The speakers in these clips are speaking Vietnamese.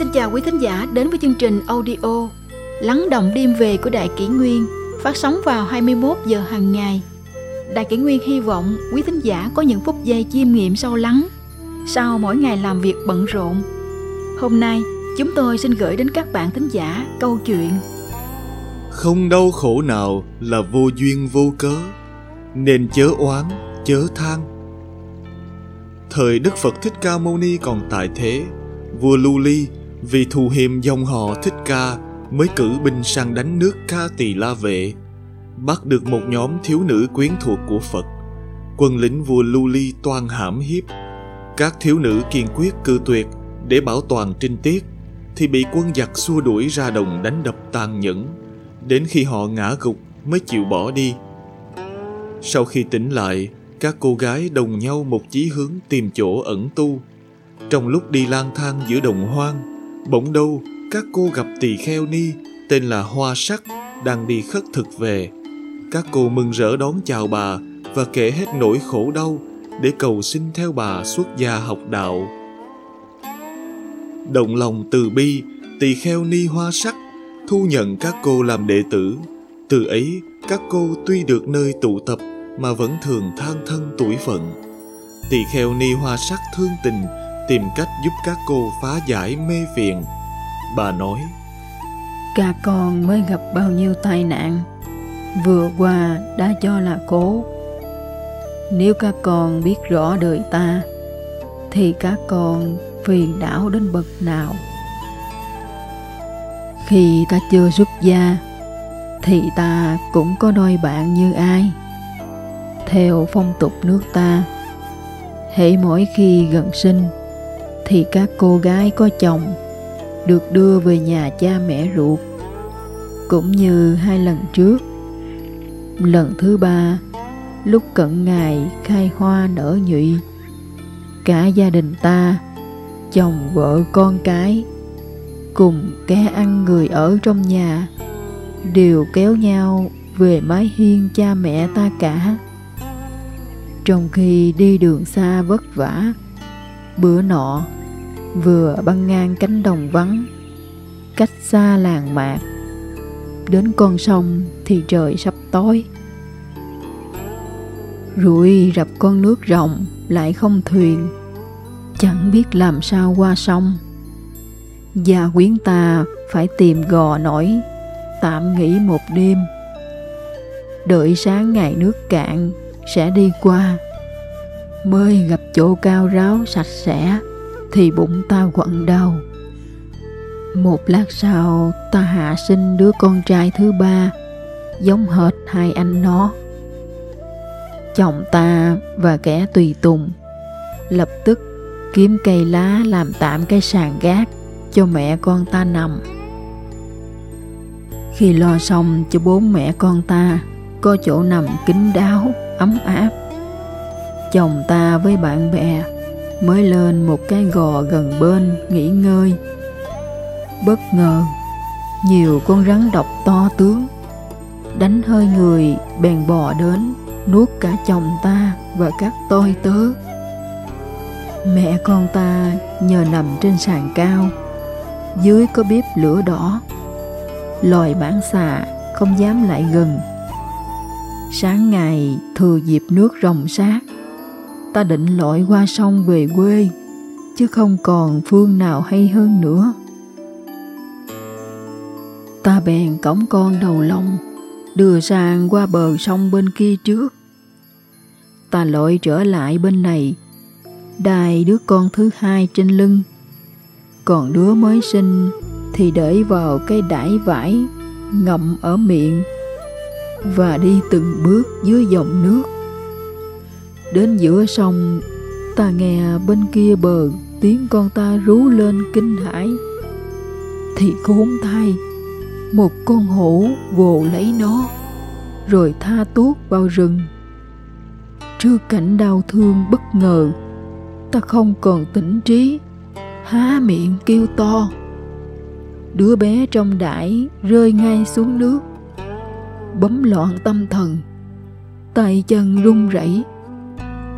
Xin chào quý thính giả đến với chương trình audio Lắng động đêm về của Đại Kỷ Nguyên phát sóng vào 21 giờ hàng ngày. Đại Kỷ Nguyên hy vọng quý thính giả có những phút giây chiêm nghiệm sâu lắng sau mỗi ngày làm việc bận rộn. Hôm nay, chúng tôi xin gửi đến các bạn thính giả câu chuyện Không đau khổ nào là vô duyên vô cớ, nên chớ oán, chớ than. Thời Đức Phật Thích Ca Mâu Ni còn tại thế, vua Lưu Ly vì thù hiềm dòng họ Thích Ca mới cử binh sang đánh nước Ca Tỳ La Vệ, bắt được một nhóm thiếu nữ quyến thuộc của Phật. Quân lính vua Lưu Ly toan hãm hiếp. Các thiếu nữ kiên quyết cư tuyệt để bảo toàn trinh tiết, thì bị quân giặc xua đuổi ra đồng đánh đập tàn nhẫn, đến khi họ ngã gục mới chịu bỏ đi. Sau khi tỉnh lại, các cô gái đồng nhau một chí hướng tìm chỗ ẩn tu. Trong lúc đi lang thang giữa đồng hoang, bỗng đâu các cô gặp tỳ kheo ni tên là Hoa Sắc đang đi khất thực về. Các cô mừng rỡ đón chào bà và kể hết nỗi khổ đau để cầu xin theo bà xuất gia học đạo. Động lòng từ bi, tỳ kheo ni Hoa Sắc thu nhận các cô làm đệ tử. Từ ấy, các cô tuy được nơi tụ tập mà vẫn thường than thân tuổi phận. Tỳ kheo ni Hoa Sắc thương tình tìm cách giúp các cô phá giải mê phiền. Bà nói, cả con mới gặp bao nhiêu tai nạn, vừa qua đã cho là cố. Nếu các con biết rõ đời ta, thì các con phiền đảo đến bậc nào. Khi ta chưa xuất gia, thì ta cũng có đôi bạn như ai. Theo phong tục nước ta, hễ mỗi khi gần sinh, thì các cô gái có chồng được đưa về nhà cha mẹ ruột. Cũng như hai lần trước, lần thứ ba, lúc cận ngày khai hoa nở nhụy, cả gia đình ta, chồng vợ con cái cùng kẻ ăn người ở trong nhà đều kéo nhau về mái hiên cha mẹ ta cả. Trong khi đi đường xa vất vả, bữa nọ vừa băng ngang cánh đồng vắng, cách xa làng mạc. Đến con sông thì trời sắp tối. Rủi rập con nước rộng lại không thuyền, chẳng biết làm sao qua sông. Gia quyến ta phải tìm gò nổi, tạm nghỉ một đêm. Đợi sáng ngày nước cạn sẽ đi qua, mới gặp chỗ cao ráo sạch sẽ thì bụng ta quặn đau. Một lát sau, ta hạ sinh đứa con trai thứ ba, giống hệt hai anh nó. Chồng ta và kẻ tùy tùng lập tức kiếm cây lá làm tạm cái sàn gác cho mẹ con ta nằm. Khi lo xong cho bốn mẹ con ta, có chỗ nằm kín đáo, ấm áp. Chồng ta với bạn bè mới lên một cái gò gần bên nghỉ ngơi. Bất ngờ, nhiều con rắn độc to tướng đánh hơi người bèn bò đến nuốt cả chồng ta và các tôi tớ. Mẹ con ta nhờ nằm trên sàn cao, dưới có bếp lửa đỏ. Loài bản xà không dám lại gần. Sáng ngày thừa dịp nước rồng sát ta định lội qua sông về quê, chứ không còn phương nào hay hơn nữa. Ta bèn cõng con đầu lông đưa sang qua bờ sông bên kia trước. Ta lội trở lại bên này, đài đứa con thứ hai trên lưng. Còn đứa mới sinh thì để vào cái đải vải ngậm ở miệng và đi từng bước dưới dòng nước. Đến giữa sông, Ta nghe bên kia bờ Tiếng con ta rú lên kinh hãi. Thì khốn thay Một con hổ vồ lấy nó, Rồi tha tuốt vào rừng. Trước cảnh đau thương bất ngờ, Ta không còn tỉnh trí, Há miệng kêu to. Đứa bé trong đải rơi ngay xuống nước, Bấm loạn tâm thần, Tay chân run rẩy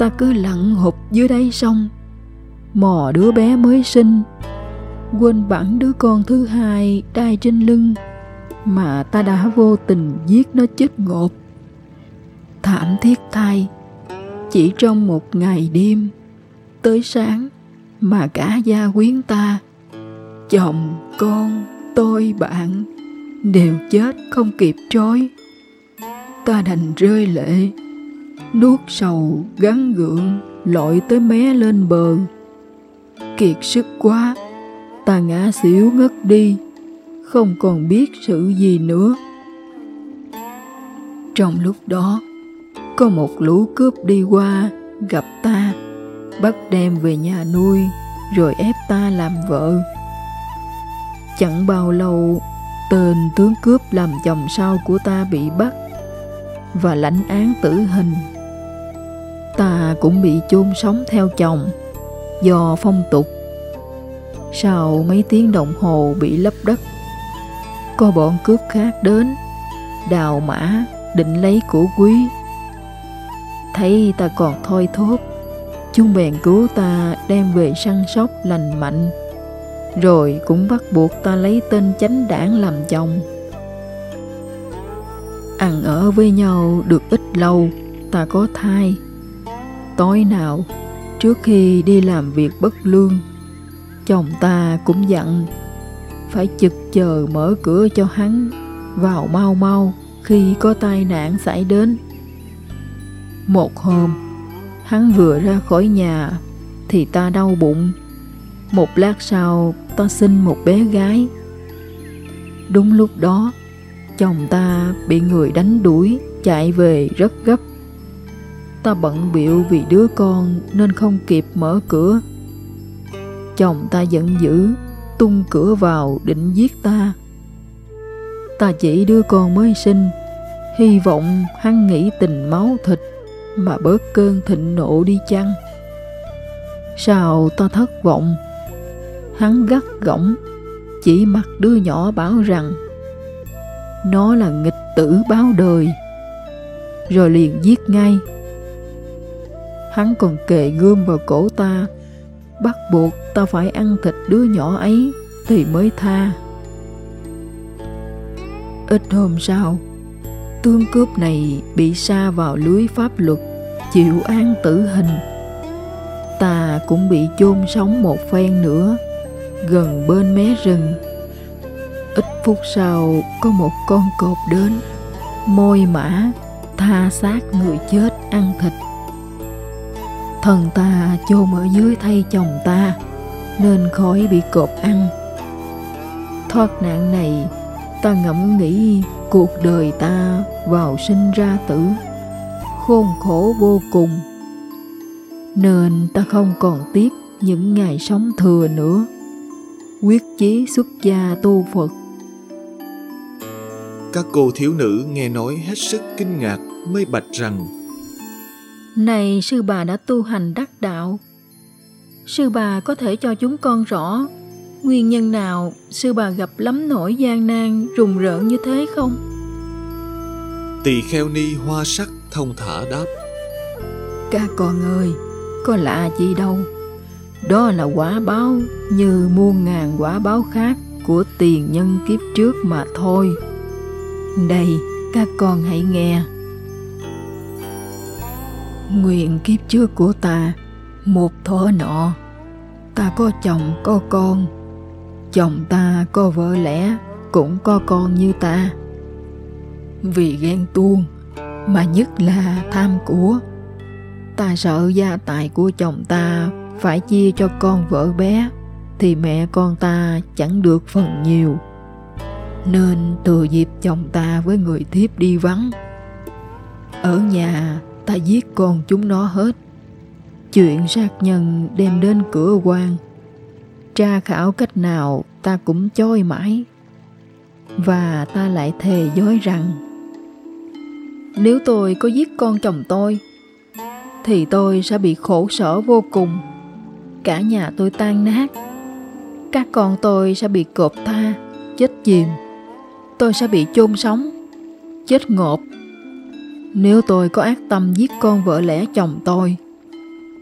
ta cứ lặn hụp dưới đáy sông. Mò đứa bé mới sinh, quên bẵng đứa con thứ hai đai trên lưng mà ta đã vô tình giết nó chết ngột thảm thiết thay, chỉ trong một ngày đêm, tới sáng mà cả gia quyến ta, chồng, con, tôi, bạn đều chết không kịp trói. Ta đành rơi lệ nuốt sầu gắn gượng, lội tới mé lên bờ. Kiệt sức quá, ta ngã xỉu ngất đi, không còn biết sự gì nữa. Trong lúc đó, có một lũ cướp đi qua, gặp ta, bắt đem về nhà nuôi, rồi ép ta làm vợ. Chẳng bao lâu, tên tướng cướp làm chồng sau của ta bị bắt và lãnh án tử hình ta cũng bị chôn sống theo chồng do phong tục. Sau mấy tiếng đồng hồ bị lấp đất, có bọn cướp khác đến, đào mã, định lấy của quý. Thấy ta còn thoi thốt chúng bèn cứu ta đem về săn sóc lành mạnh, rồi cũng bắt buộc ta lấy tên chánh đảng làm chồng. Ăn ở với nhau được ít lâu, ta có thai tối nào trước khi đi làm việc bất lương. Chồng ta cũng dặn phải chực chờ mở cửa cho hắn vào mau mau khi có tai nạn xảy đến. Một hôm, hắn vừa ra khỏi nhà thì ta đau bụng. Một lát sau, ta sinh một bé gái. Đúng lúc đó, chồng ta bị người đánh đuổi chạy về rất gấp ta bận biệu vì đứa con nên không kịp mở cửa. Chồng ta giận dữ, tung cửa vào định giết ta. Ta chỉ đứa con mới sinh, hy vọng hắn nghĩ tình máu thịt mà bớt cơn thịnh nộ đi chăng? Sao ta thất vọng? Hắn gắt gỏng, chỉ mặt đứa nhỏ bảo rằng, nó là nghịch tử báo đời, rồi liền giết ngay hắn còn kề gươm vào cổ ta. Bắt buộc ta phải ăn thịt đứa nhỏ ấy thì mới tha. Ít hôm sau, tướng cướp này bị sa vào lưới pháp luật, chịu án tử hình. Ta cũng bị chôn sống một phen nữa, gần bên mé rừng. Ít phút sau, có một con cọp đến, môi mã, tha xác người chết ăn thịt thần ta chôn ở dưới thay chồng ta, nên khỏi bị cộp ăn. Thoát nạn này, ta ngẫm nghĩ cuộc đời ta vào sinh ra tử. Khôn khổ vô cùng, nên ta không còn tiếc những ngày sống thừa nữa. Quyết chí xuất gia tu phật. Các cô thiếu nữ nghe nói hết sức kinh ngạc, mới bạch rằng này sư bà đã tu hành đắc đạo. Sư bà có thể cho chúng con rõ nguyên nhân nào sư bà gặp lắm nỗi gian nan rùng rợn như thế không? Tỳ kheo ni hoa sắc thông thả đáp. Các con ơi có lạ gì đâu. Đó là quả báo như muôn ngàn quả báo khác của tiền nhân kiếp trước mà thôi. Đây các con hãy nghe nguyện kiếp trước của ta, một thuở nọ. Ta có chồng, có con. Chồng ta có vợ lẽ, cũng có con như ta. Vì ghen tuông, mà nhất là tham của. Ta sợ gia tài của chồng ta phải chia cho con vợ bé, thì mẹ con ta chẳng được phần nhiều. Nên từ dịp chồng ta với người thiếp đi vắng, ở nhà ta giết con chúng nó hết. Chuyện sát nhân đem đến cửa quan. Tra khảo cách nào ta cũng choi mãi. Và ta lại thề dối rằng, nếu tôi có giết con chồng tôi, thì tôi sẽ bị khổ sở vô cùng. Cả nhà tôi tan nát. Các con tôi sẽ bị cộp tha, chết chìm. Tôi sẽ bị chôn sống, chết ngộp nếu tôi có ác tâm giết con vợ lẽ chồng tôi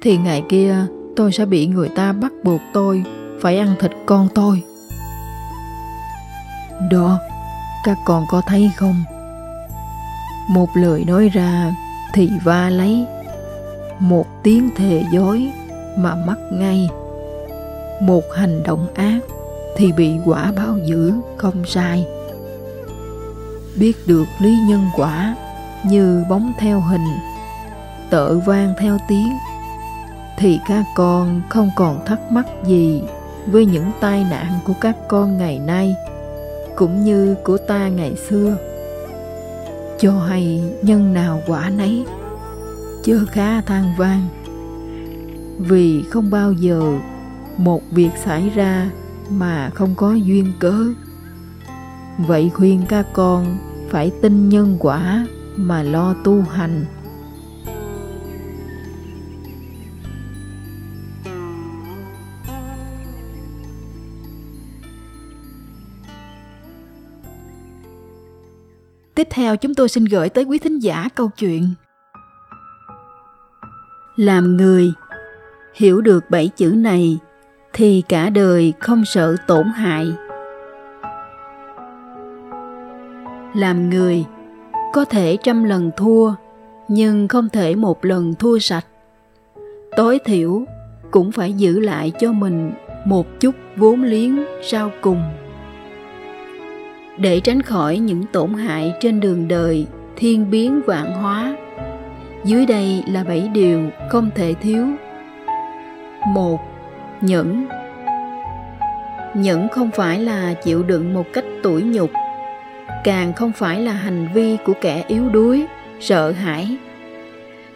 thì ngày kia tôi sẽ bị người ta bắt buộc tôi phải ăn thịt con tôi. Đó, các con có thấy không? Một lời nói ra thì va lấy, một tiếng thề dối mà mắc ngay. Một hành động ác thì bị quả báo dữ không sai. Biết được lý nhân quả như bóng theo hình, tợ vang theo tiếng, thì các con không còn thắc mắc gì với những tai nạn của các con ngày nay cũng như của ta ngày xưa. Cho hay nhân nào quả nấy chớ khá than vang. Vì không bao giờ một việc xảy ra mà không có duyên cớ. Vậy khuyên các con phải tin nhân quả mà lo tu hành. Tiếp theo chúng tôi xin gửi tới quý thính giả câu chuyện Làm người, Hiểu được bảy chữ này Thì cả đời không sợ tổn hại. Làm người có thể trăm lần thua, Nhưng không thể một lần thua sạch. Tối thiểu cũng phải giữ lại cho mình một chút vốn liếng sau cùng. Để tránh khỏi những tổn hại trên đường đời, thiên biến vạn hóa, dưới đây là bảy điều không thể thiếu. Một, nhẫn. Nhẫn không phải là chịu đựng một cách tủi nhục càng không phải là hành vi của kẻ yếu đuối, sợ hãi.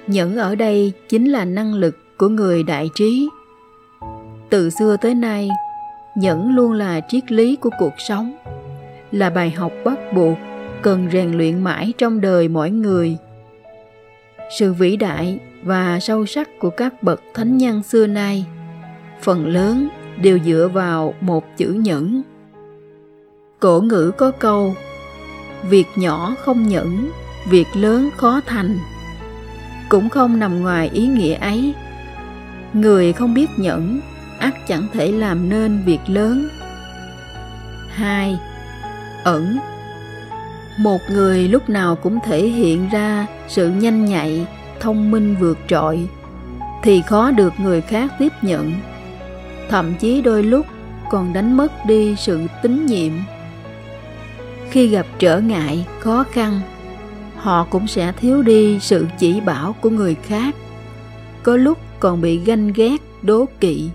Nhẫn ở đây chính là năng lực của người đại trí. Từ xưa tới nay nhẫn luôn là triết lý của cuộc sống, là bài học bắt buộc cần rèn luyện mãi trong đời mỗi người. Sự vĩ đại và sâu sắc của các bậc thánh nhân xưa nay, phần lớn đều dựa vào một chữ nhẫn. Cổ ngữ có câu việc nhỏ không nhẫn, việc lớn khó thành. Cũng không nằm ngoài ý nghĩa ấy. Người không biết nhẫn, ắt chẳng thể làm nên việc lớn. Hai, ẩn. Một người lúc nào cũng thể hiện ra sự nhanh nhạy, thông minh vượt trội, thì khó được người khác tiếp nhận. Thậm chí đôi lúc còn đánh mất đi sự tín nhiệm khi gặp trở ngại, khó khăn, họ cũng sẽ thiếu đi sự chỉ bảo của người khác. Có lúc còn bị ganh ghét, đố kỵ.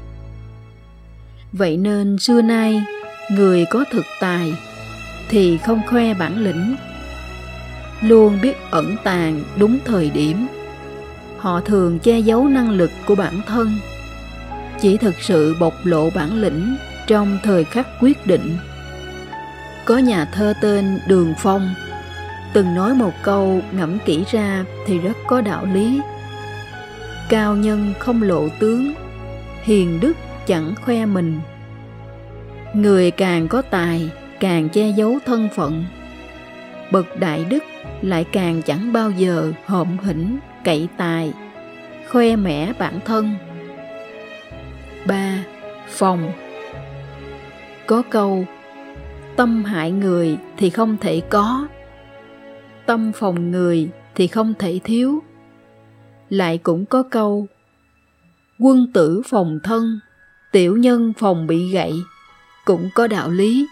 Vậy nên xưa nay, người có thực tài thì không khoe bản lĩnh, luôn biết ẩn tàng đúng thời điểm. Họ thường che giấu năng lực của bản thân, chỉ thực sự bộc lộ bản lĩnh trong thời khắc quyết định có nhà thơ tên đường phong. Từng nói một câu ngẫm kỹ ra thì rất có đạo lý. Cao nhân không lộ tướng, hiền đức chẳng khoe mình. Người càng có tài, càng che giấu thân phận. Bậc đại đức lại càng chẳng bao giờ hộm hỉnh, cậy tài, khoe mẽ bản thân. Ba phòng có câu tâm hại người thì không thể có. Tâm phòng người thì không thể thiếu. Lại cũng có câu, quân tử phòng thân, tiểu nhân phòng bị gậy. Cũng có đạo lý.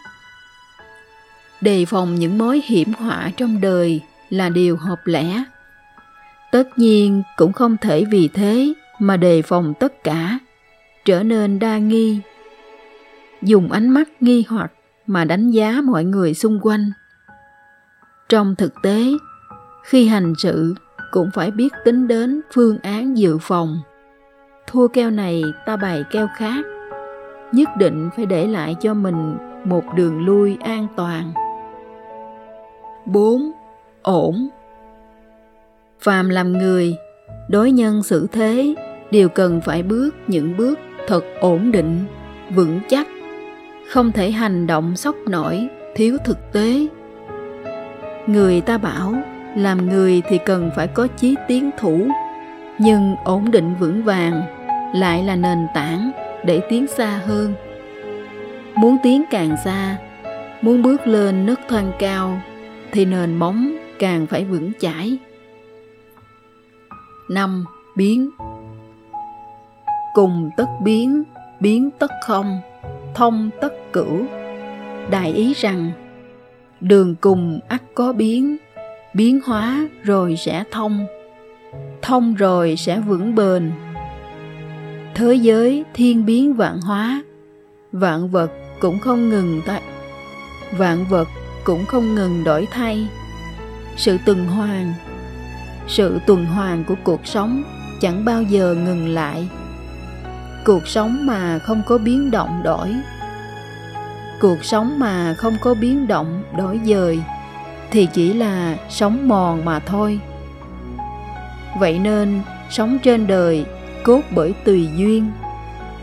Đề phòng những mối hiểm họa trong đời là điều hợp lẽ. Tất nhiên cũng không thể vì thế mà đề phòng tất cả, trở nên đa nghi. Dùng ánh mắt nghi hoặc mà đánh giá mọi người xung quanh. Trong thực tế khi hành sự cũng phải biết tính đến phương án dự phòng. Thua keo này ta bày keo khác nhất định phải để lại cho mình một đường lui an toàn. 4. Ổn. Phàm làm người, đối nhân xử thế đều cần phải bước những bước thật ổn định, vững chắc, không thể hành động sốc nổi, thiếu thực tế. Người ta bảo, làm người thì cần phải có chí tiến thủ, nhưng ổn định vững vàng lại là nền tảng để tiến xa hơn. muốn tiến càng xa muốn bước lên nấc thang cao thì nền móng càng phải vững chãi năm biến cùng tất biến biến tất không thông tất cửu đại ý rằng, đường cùng ắt có biến biến hóa rồi sẽ thông thông rồi sẽ vững bền. Thế giới thiên biến vạn hóa, vạn vật cũng không ngừng tại vạn vật cũng không ngừng đổi thay. Sự tuần hoàn, sự tuần hoàn của cuộc sống chẳng bao giờ ngừng lại cuộc sống mà không có biến động đổi. Cuộc sống mà không có biến động đổi dời thì chỉ là sống mòn mà thôi. Vậy nên sống trên đời cốt bởi tùy duyên,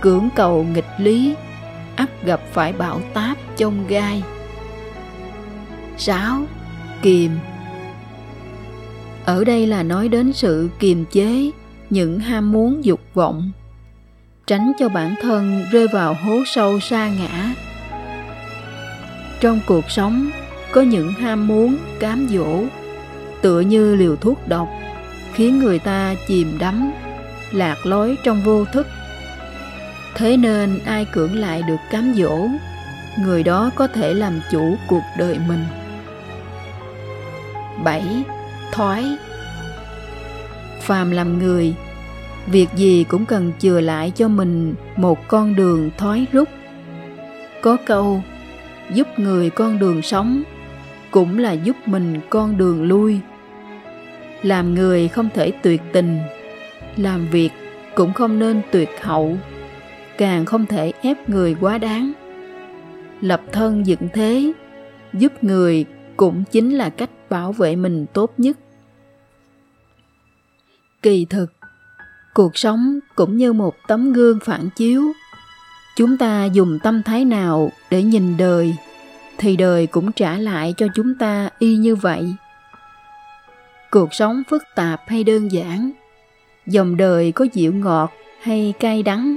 cưỡng cầu nghịch lý, ắt gặp phải bão táp chông gai. Sáu kiềm. Ở đây là nói đến sự kiềm chế những ham muốn dục vọng tránh cho bản thân rơi vào hố sâu sa ngã. Trong cuộc sống có những ham muốn cám dỗ tựa như liều thuốc độc khiến người ta chìm đắm lạc lối trong vô thức. Thế nên ai cưỡng lại được cám dỗ người đó có thể làm chủ cuộc đời mình. 7. Thoái. Phàm làm người, việc gì cũng cần chừa lại cho mình một con đường thoái rút. Có câu, giúp người con đường sống, cũng là giúp mình con đường lui. Làm người không thể tuyệt tình, làm việc cũng không nên tuyệt hậu, càng không thể ép người quá đáng. Lập thân dựng thế, giúp người cũng chính là cách bảo vệ mình tốt nhất kỳ thực cuộc sống cũng như một tấm gương phản chiếu. Chúng ta dùng tâm thái nào để nhìn đời, thì đời cũng trả lại cho chúng ta y như vậy. Cuộc sống phức tạp hay đơn giản, dòng đời có dịu ngọt hay cay đắng,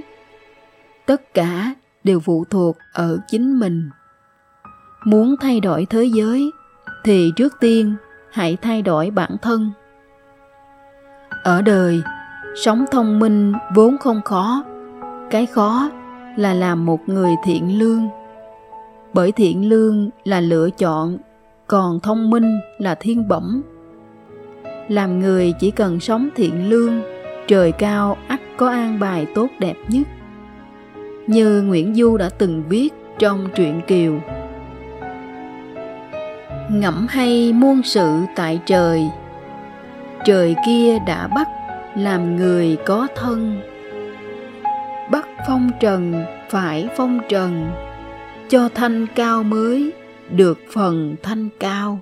tất cả đều phụ thuộc ở chính mình. Muốn thay đổi thế giới, thì trước tiên hãy thay đổi bản thân. Ở đời sống thông minh vốn không khó. Cái khó là làm một người thiện lương. Bởi thiện lương là lựa chọn, còn thông minh là thiên bẩm. Làm người chỉ cần sống thiện lương, trời cao ắt có an bài tốt đẹp nhất. Như nguyễn du đã từng viết trong truyện kiều. Ngẫm hay muôn sự tại trời trời kia đã bắt làm người có thân. Bắt phong trần, phải phong trần, cho thanh cao mới được phần thanh cao.